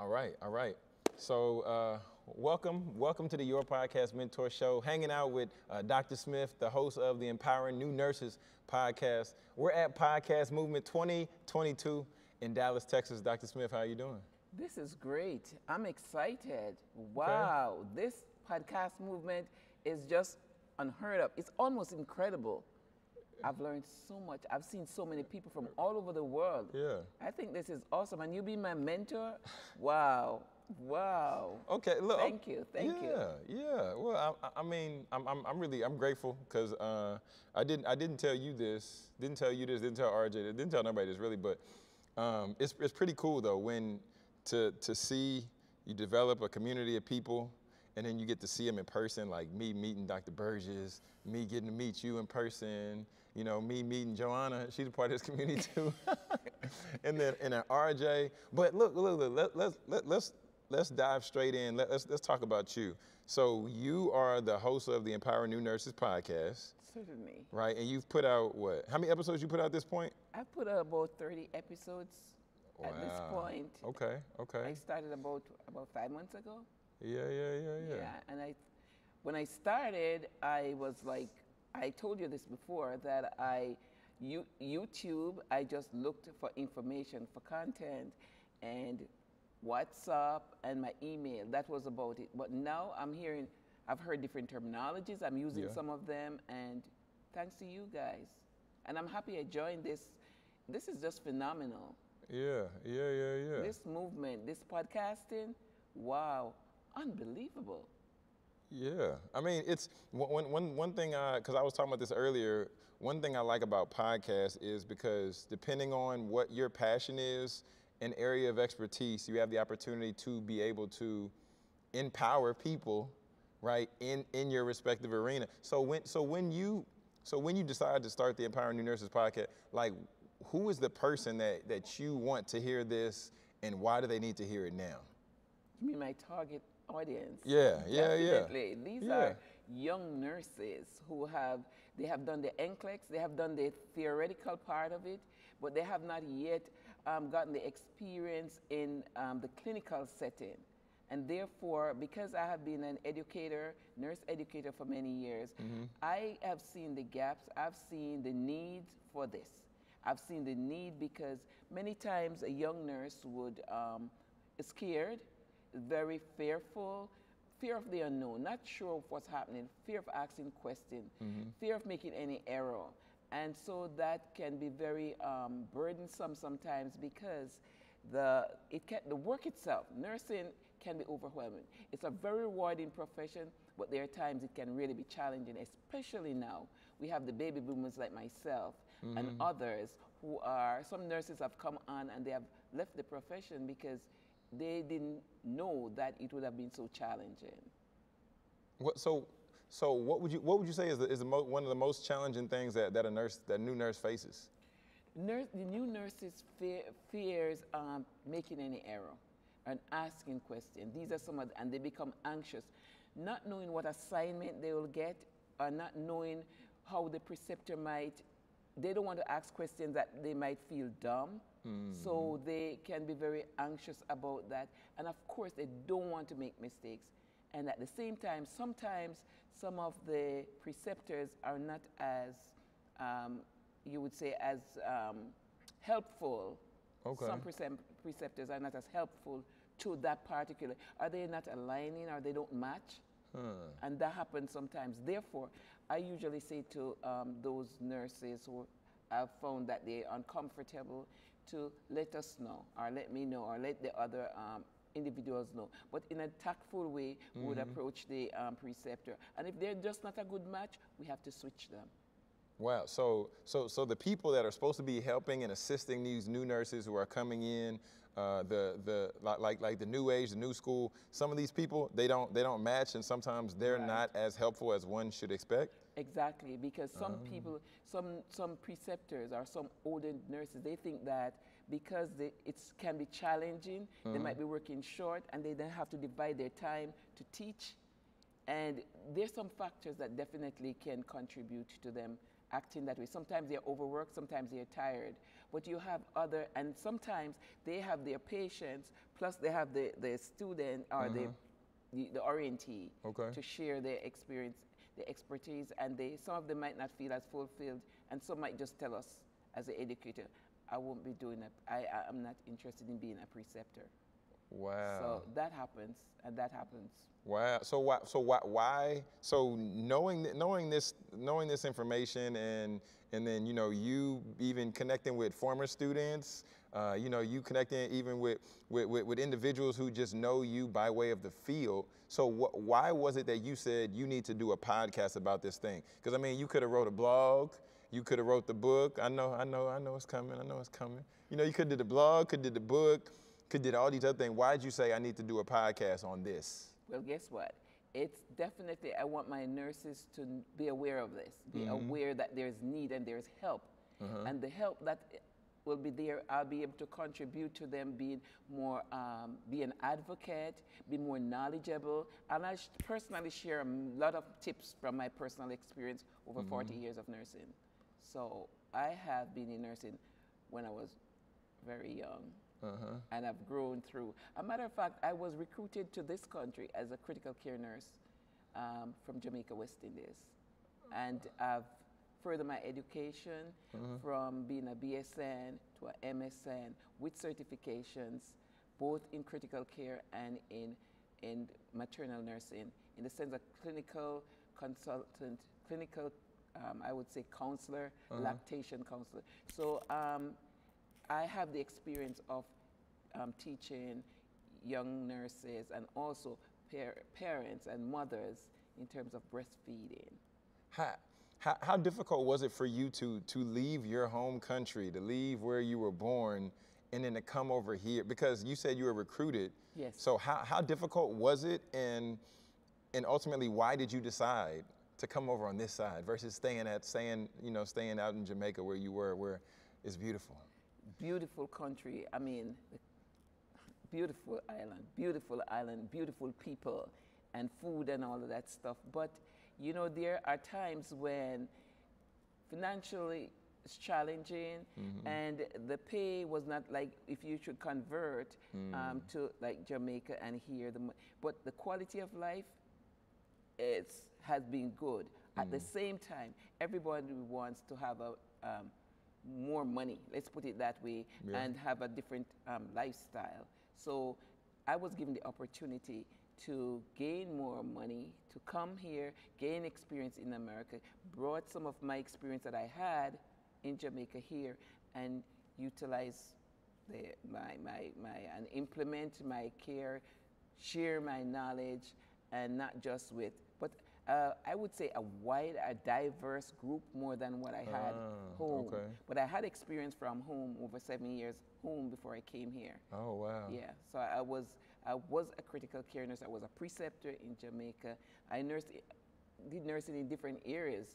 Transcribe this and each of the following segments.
All right, all right. So, uh, welcome, welcome to the Your Podcast Mentor Show. Hanging out with uh, Dr. Smith, the host of the Empowering New Nurses podcast. We're at Podcast Movement 2022 in Dallas, Texas. Dr. Smith, how are you doing? This is great. I'm excited. Wow, okay. this podcast movement is just unheard of. It's almost incredible. I've learned so much. I've seen so many people from all over the world. Yeah. I think this is awesome. And you be my mentor? Wow. Wow. Okay, look. Thank you. Thank yeah, you. Yeah, yeah. Well, I, I, mean, I'm, I'm, I'm really, I'm grateful because uh, I didn't, I didn't tell you this, didn't tell you this, didn't tell RJ, didn't tell nobody this really, but um, it's, it's pretty cool though when to, to see you develop a community of people and then you get to see them in person, like me meeting Dr. Burgess, me getting to meet you in person, you know, me meeting Joanna, she's a part of this community too, and then and then RJ. But look, look, look let, let's let, let's let's dive straight in. Let, us let's talk about you. So you are the host of the Empower New Nurses podcast. Certainly. Right, and you've put out what? How many episodes you put out at this point? I've put out about 30 episodes wow. at this point. Okay, okay. I started about about five months ago. Yeah, yeah, yeah, yeah. Yeah, and I, when I started, I was like, I told you this before that I, you, YouTube, I just looked for information for content, and WhatsApp and my email. That was about it. But now I'm hearing, I've heard different terminologies. I'm using yeah. some of them, and thanks to you guys, and I'm happy I joined this. This is just phenomenal. Yeah, yeah, yeah, yeah. This movement, this podcasting, wow unbelievable. Yeah, I mean, it's one, one, one thing, because I, I was talking about this earlier, one thing I like about podcasts is because depending on what your passion is, an area of expertise, you have the opportunity to be able to empower people, right, in, in your respective arena. So when, so when you, so when you decide to start the Empowering New Nurses podcast, like, who is the person that, that you want to hear this and why do they need to hear it now? You mean my target audience. Yeah, yeah, Definitely. yeah. These yeah. are young nurses who have they have done the NCLEX, they have done the theoretical part of it, but they have not yet um, gotten the experience in um, the clinical setting. And therefore, because I have been an educator, nurse educator for many years, mm-hmm. I have seen the gaps, I've seen the need for this. I've seen the need because many times a young nurse would um, scared very fearful, fear of the unknown, not sure of what's happening, fear of asking questions, mm-hmm. fear of making any error. And so that can be very um, burdensome sometimes because the, it can, the work itself, nursing can be overwhelming. It's a very rewarding profession, but there are times it can really be challenging, especially now. We have the baby boomers like myself mm-hmm. and others who are, some nurses have come on and they have left the profession because they didn't know that it would have been so challenging. What, so, so what would you what would you say is, the, is the mo- one of the most challenging things that, that a nurse that new nurse faces? Nurse, the new nurses fear, fears um, making any error and asking questions. These are some of, the, and they become anxious, not knowing what assignment they will get, or not knowing how the preceptor might. They don't want to ask questions that they might feel dumb Mm. So they can be very anxious about that. And of course, they don't want to make mistakes. And at the same time, sometimes some of the preceptors are not as, um, you would say, as um, helpful. Okay. Some preceptors are not as helpful to that particular. Are they not aligning or they don't match? Huh. And that happens sometimes. Therefore, I usually say to um, those nurses who have found that they're uncomfortable to let us know, or let me know, or let the other um, individuals know. But in a tactful way, mm-hmm. we would mm-hmm. approach the um, preceptor. And if they're just not a good match, we have to switch them. Wow. So, so, so the people that are supposed to be helping and assisting these new nurses who are coming in, uh, the, the, like, like the new age, the new school, some of these people, they don't, they don't match and sometimes they're right. not as helpful as one should expect. Exactly, because some um. people, some, some preceptors or some older nurses, they think that because it can be challenging, they might be working short and they then have to divide their time to teach. And there's some factors that definitely can contribute to them acting that way. Sometimes they're overworked, sometimes they're tired. But you have other, and sometimes they have their patients, plus they have the, the student or the, the, the orientee Okay. to share their experience, their expertise, and they, some of them might not feel as fulfilled, and some might just tell us as an educator, I won't be doing it. I, I'm not interested in being a preceptor. Wow. So that happens, and that happens. Wow. So why? So why? Why? So knowing knowing this knowing this information and and then you know you even connecting with former students, uh, you know you connecting even with, with with with individuals who just know you by way of the field. So wh- why was it that you said you need to do a podcast about this thing? Because I mean you could have wrote a blog. You could have wrote the book. I know, I know, I know it's coming. I know it's coming. You know, you could did the blog, could did the book, could did all these other things. Why did you say I need to do a podcast on this? Well, guess what? It's definitely, I want my nurses to be aware of this, be mm-hmm. aware that there's need and there's help. Uh-huh. And the help that eh, will be there, I'll be able to contribute to them being more, um, be an advocate, be more knowledgeable. And I personally share a lot of tips from my personal experience over mm-hmm. 40 years of nursing. So I have been in nursing when I was very young and I've grown through. A matter of fact, I was recruited to this country as a critical care nurse um, from Jamaica, West Indies. And I've furthered my education from being a BSN to a MSN with certifications, both in critical care and in, in maternal nursing, in the sense of clinical consultant, clinical, um, I would say counselor, lactation counselor. So um, I have the experience of um, teaching young nurses and also par- parents and mothers in terms of breastfeeding. How, how, how difficult was it for you to, to leave your home country, to leave where you were born, and then to come over here? Because you said you were recruited. Yes. So how, how difficult was it, and, and ultimately, why did you decide to come over on this side versus staying at staying you know staying out in Jamaica where you were, where it's beautiful? Beautiful country. I mean, beautiful island, beautiful island, beautiful people, and food and all of that stuff. But you know, there are times when financially it's challenging and the pay was not like if you should convert um, to like Jamaica and here the but the quality of life it's has been good at the same time everybody wants to have a um, more money let's put it that way Yeah. and have a different um, lifestyle so I was given the opportunity to gain more money, to come here, gain experience in America, brought some of my experience that I had in Jamaica here, and utilize the, my, my, my, and implement my care, share my knowledge, and not just with, uh, I would say a wide, a diverse group more than what I had Ah, home. okay. But I had experience from home over seven years home before I came here. Oh wow. Yeah, so I was I was a critical care nurse. I was a preceptor in Jamaica. I nursed, did nursing in different areas,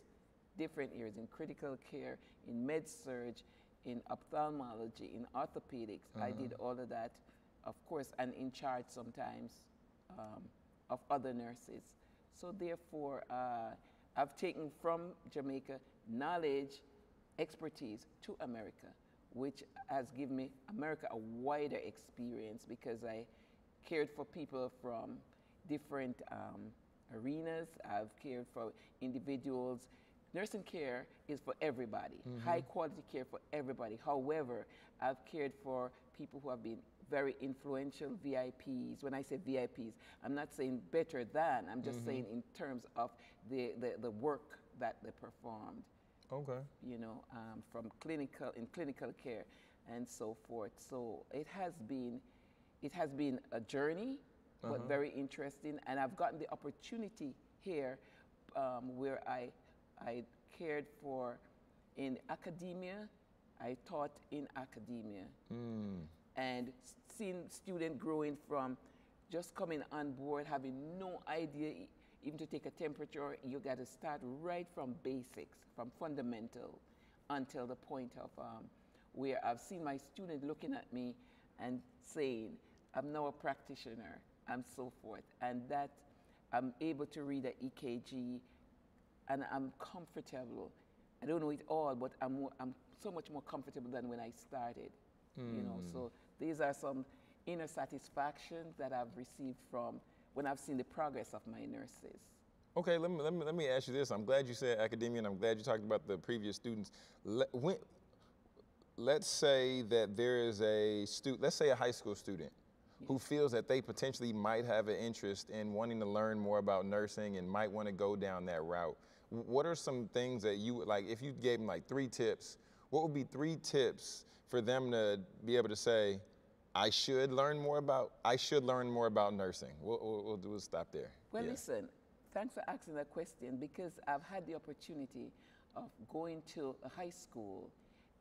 different areas in critical care, in med surg, in ophthalmology, in orthopedics. I did all of that, of course, and in charge sometimes um, of other nurses. So therefore, uh, I've taken from Jamaica knowledge, expertise to America, which has given me America a wider experience because I cared for people from different um, arenas. I've cared for individuals. Nursing care is for everybody, high quality care for everybody. However, I've cared for people who have been very influential VIPs. When I say VIPs, I'm not saying better than, I'm just saying in terms of the, the, the work that they performed Okay. you know, um, from clinical in clinical care and so forth. So it has been, it has been a journey, but very interesting. And I've gotten the opportunity here, um, where I, I cared for in academia. I taught in academia and s- seeing student growing from just coming on board, having no idea even to take a temperature, you got to start right from basics, from fundamental, until the point of um, where I've seen my student looking at me and saying, "I'm now a practitioner," and so forth, and that I'm able to read an EKG, and I'm comfortable I don't know it all, but I'm, I'm so much more comfortable than when I started. You know, so these are some inner satisfactions that I've received from when I've seen the progress of my nurses. Okay, let me, let me, let me ask you this. I'm glad you said academia, and I'm glad you talked about the previous students. Let, when, let's say that there is a student, let's say a high school student, who feels that they potentially might have an interest in wanting to learn more about nursing and might want to go down that route. What are some things that you would like, if you gave them like three tips, what would be three tips for them to be able to say, I should learn more about, I should learn more about nursing? We'll, we'll, we'll, stop there. Well, Yeah. listen, thanks for asking that question because I've had the opportunity of going to a high school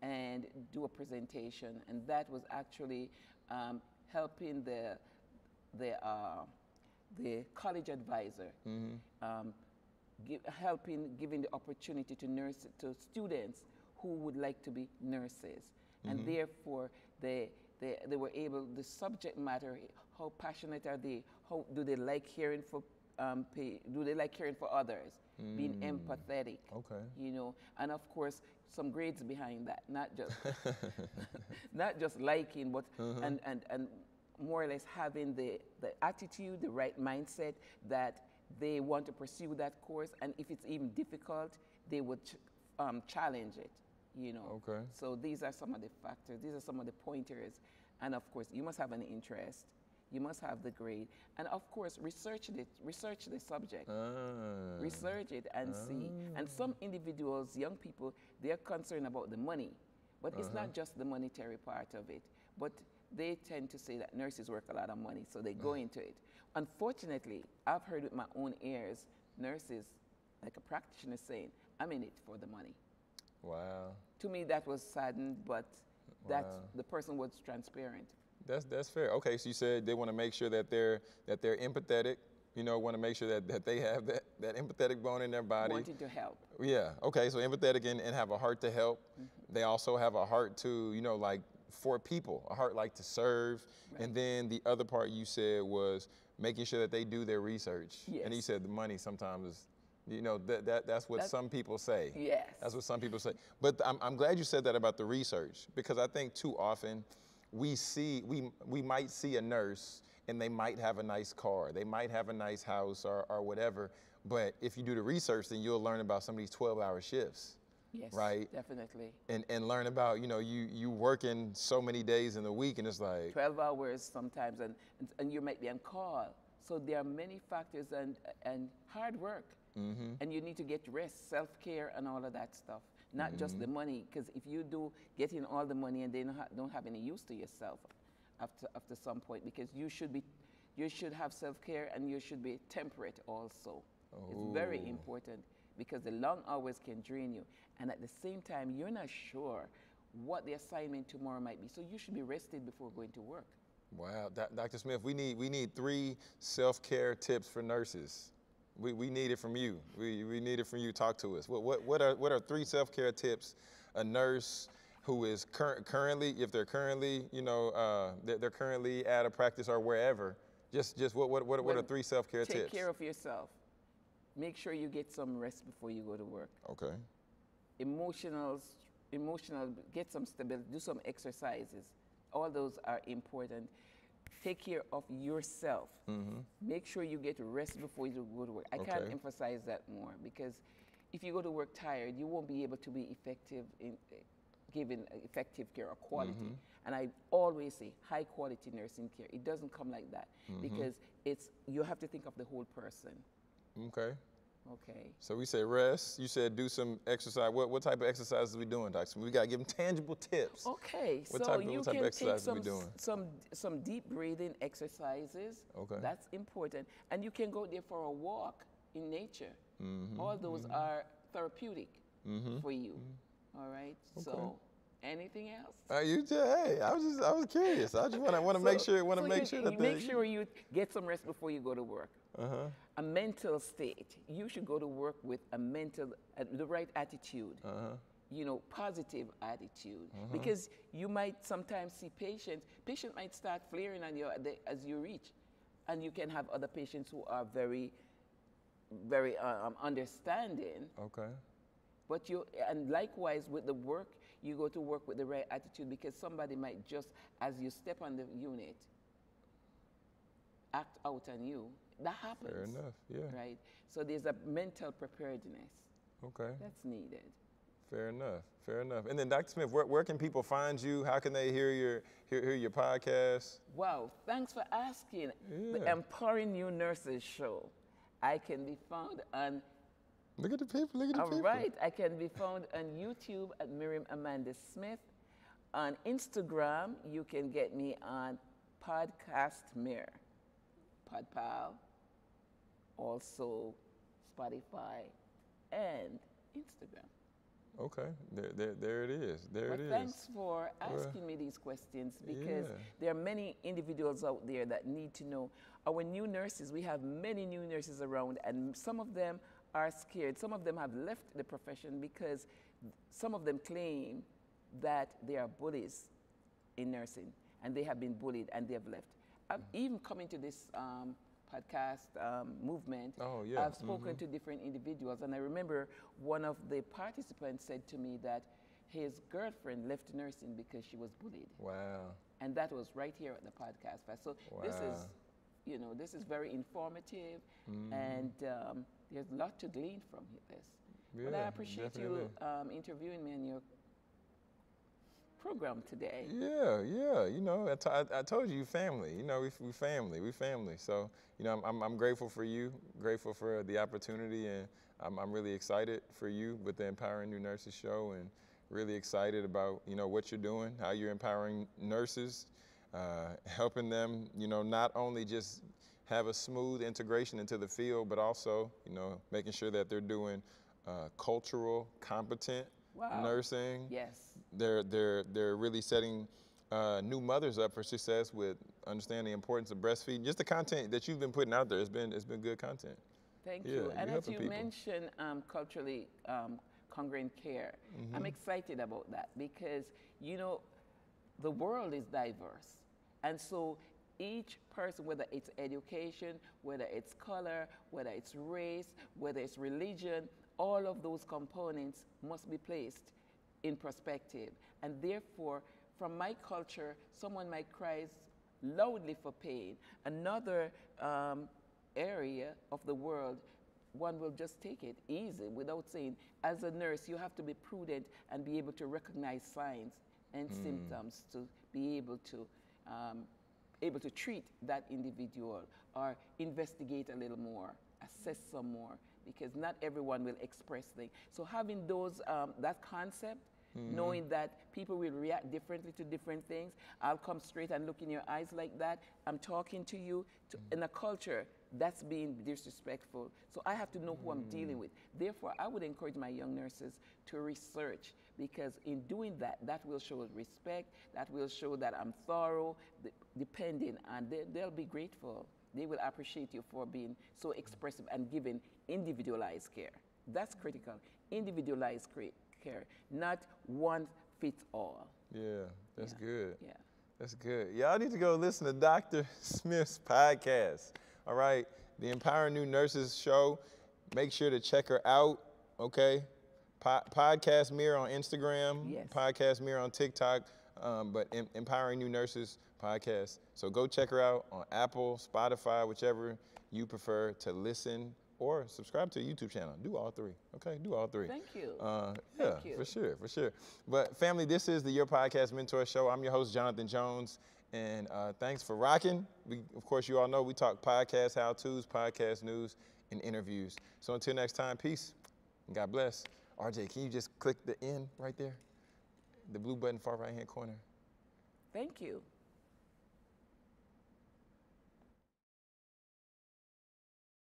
and do a presentation, and that was actually um, helping the the uh, the college advisor, um, gi- helping giving the opportunity to nurse to students who would like to be nurses, and therefore they, they they were able the subject matter. How passionate are they? How do they like caring for um, pay, do they like caring for others? Being empathetic. Okay. You know, and of course some grades behind that, not just not just liking, but and, and, and more or less having the, the attitude, the right mindset that they want to pursue that course, and if it's even difficult, they would ch- um, challenge it. You know. Okay. So these are some of the factors. These are some of the pointers, and of course, you must have an interest. You must have the grade, and of course, research it. Research the subject Ah. research it and see. And ah. some individuals, young people, they're concerned about the money, but it's not uh-huh. just the monetary part of it. But they tend to say that nurses work a lot of money, so they go ah. into it. Unfortunately, I've heard with my own ears nurses, like a practitioner, saying, "I'm in it for the money." Wow. To me, that was saddened, but that Wow. the person was transparent. That's that's fair. Okay, so you said they want to make sure that they're that they're empathetic. You know, want to make sure that, that they have that, that empathetic bone in their body. Wanting to help. Yeah. Okay. So empathetic and, and have a heart to help. Mm-hmm. They also have a heart to, you know, like for people, a heart like to serve. And then the other part you said was making sure that they do their research. Yes. And you said the money sometimes is, you know, that, that that's what That- some people say. Yes. That's what some people say. But I'm, I'm glad you said that about the research because I think too often we see, we, we might see a nurse and they might have a nice car, they might have a nice house or, or whatever. But if you do the research, then you'll learn about some of these 12 hour shifts Yes. Right. Definitely. and, and learn about, you know, you, you working so many days in the week and it's like, 12 hours sometimes, and, and, and you might be on call. So there are many factors and, and hard work. Mm-hmm. And you need to get rest, self care, and all of that stuff. Not just the mm-hmm. money, because if you do get in all the money and then don't, ha- don't have any use to yourself after, after some point, because you should be, you should have self care and you should be temperate also. It's very oh. important because the long hours can drain you, and at the same time, you're not sure what the assignment tomorrow might be. So you should be rested before going to work. wow, Dr. Smith, we need, we need three self care tips for nurses. We, we need it from you. We, we need it from you. Talk to us. What, what, what, are, what are three self care tips a nurse who is cur- currently, if they're currently, you know, uh, they're, they're currently at a practice or wherever, just, just what, what, what, what are three self care Take tips? Take care of yourself. Make sure you get some rest before you go to work. okay. Emotional, emotional, get some stability, do some exercises. All those are important. Take care of yourself. Mm-hmm. Make sure you get rest before you go to work. I can't emphasize that more because if you go to work tired, you won't be able to be effective in eh, uh, giving effective care or quality. Mm-hmm. And I always say high quality nursing care. It doesn't come like that mm-hmm. because it's you have to think of the whole person. Okay. Okay. So we say rest. You said do some exercise. What, what type of exercises are we doing, Dr. Smith? We got to give them tangible tips. Okay, What so type you what type of can exercise take we some, doing? some some deep breathing exercises. Okay. That's important, and you can go there for a walk in nature. Mm-hmm, All those are therapeutic for you. All right. Okay. So, anything else? Uh, you just, hey, I was just, I was curious. I just want to, want to make So- sure, want to so make you- sure you that make sure you get some rest before you go to work. Uh-huh. A mental state. You should go to work with a mental, uh, the right attitude. Uh-huh. You know, positive attitude. Because you might sometimes see patients. Patient might start flaring on you as you reach, and you can have other patients who are very, very uh, um, understanding. Okay. But you, and likewise with the work, you go to work with the right attitude because somebody might just, as you step on the unit, act out on you. That happens. Fair enough. Yeah. Right? So there's a mental preparedness Okay. that's needed. Fair enough. Fair enough. And then, Dr. Smith, where, where can people find you? How can they hear your hear, hear your podcast? Wow, thanks for asking. The Empowering New Nurses Show. I can be found on, Look at the people. Look at the all people. right, I can be found on YouTube at Miriam Amanda Smith. On Instagram, you can get me on Podcast Mirror, Podpal, also Spotify, and Instagram. Okay. There, there, there it is. There But it is. thanks for asking me these questions because Yeah. there are many individuals out there that need to know. Our new nurses, we have many new nurses around, and some of them are scared. Some of them have left the profession because some of them claim that they are bullies in nursing and they have been bullied and they have left. I've Mm. even coming to this um, podcast um, movement. Oh, yeah. I've spoken to different individuals, and I remember one of the participants said to me that his girlfriend left nursing because she was bullied, Wow. and that was right here at the podcast fest. So this is, Mm-hmm. you know, this is very informative, and um, there's a lot to glean from this. but I appreciate definitely. you um, interviewing me and your program today. Yeah, yeah. You know, I, t- I, I told you, you family. You know, we, we family. We family. So, you know, I'm, I'm, I'm grateful for you, grateful for the opportunity, and I'm, I'm really excited for you with the Empowering New Nurses show, and really excited about you know what you're doing, how you're empowering nurses, uh, helping them, you know, not only just have a smooth integration into the field, but also, you know, making sure that they're doing uh, cultural, competent Wow. nursing Yes. They're they're they're really setting uh, new mothers up for success with understanding the importance of breastfeeding. Just the content that you've been putting out there has been it's been good content. Thank Yeah, you. And as you people. mentioned um, culturally um, congruent care, Mm-hmm. I'm excited about that because, you know, the world is diverse. And so each person, whether it's education, whether it's color, whether it's race, whether it's religion, all of those components must be placed in perspective. And therefore, from my culture, someone might cry loudly for pain. Another um, area of the world, one will just take it easy without saying, as a nurse, you have to be prudent and be able to recognize signs and symptoms to be able to um, able to treat that individual or investigate a little more, assess some more, because not everyone will express things. So having those um, that concept Mm-hmm. knowing that people will react differently to different things. I'll come straight and look in your eyes like that. I'm talking to you to, mm. in a culture that's being disrespectful. So I have to know who I'm mm. dealing with. Therefore, I would encourage my young nurses to research because in doing that, that will show respect, that will show that I'm thorough, d- depending, and they, they'll be grateful. They will appreciate you for being so expressive and giving individualized care. That's critical. Individualized cre- care, not one fits all. Yeah, that's Yeah. good. Yeah. That's good. Y'all need to go listen to Dr. Smith's podcast. All right, the Empowering New Nurses show. Make sure to check her out. Okay, po- podcast Mirror on Instagram. Yes. Podcast Mirror on TikTok. Um, but em- Empowering New Nurses podcast. So go check her out on Apple, Spotify, whichever you prefer to listen or subscribe to a YouTube channel. Do all three. Okay, do all three. Thank you. Uh, yeah, Thank you. for sure, for sure. But family, this is the Your Podcast Mentor Show. I'm your host, Jonathan Jones, and uh, thanks for rocking. We, of course, you all know we talk podcast how-tos, podcast news, and interviews. So until next time, peace, and God bless. RJ, can you just click the N right there, the blue button, far right-hand corner? Thank you.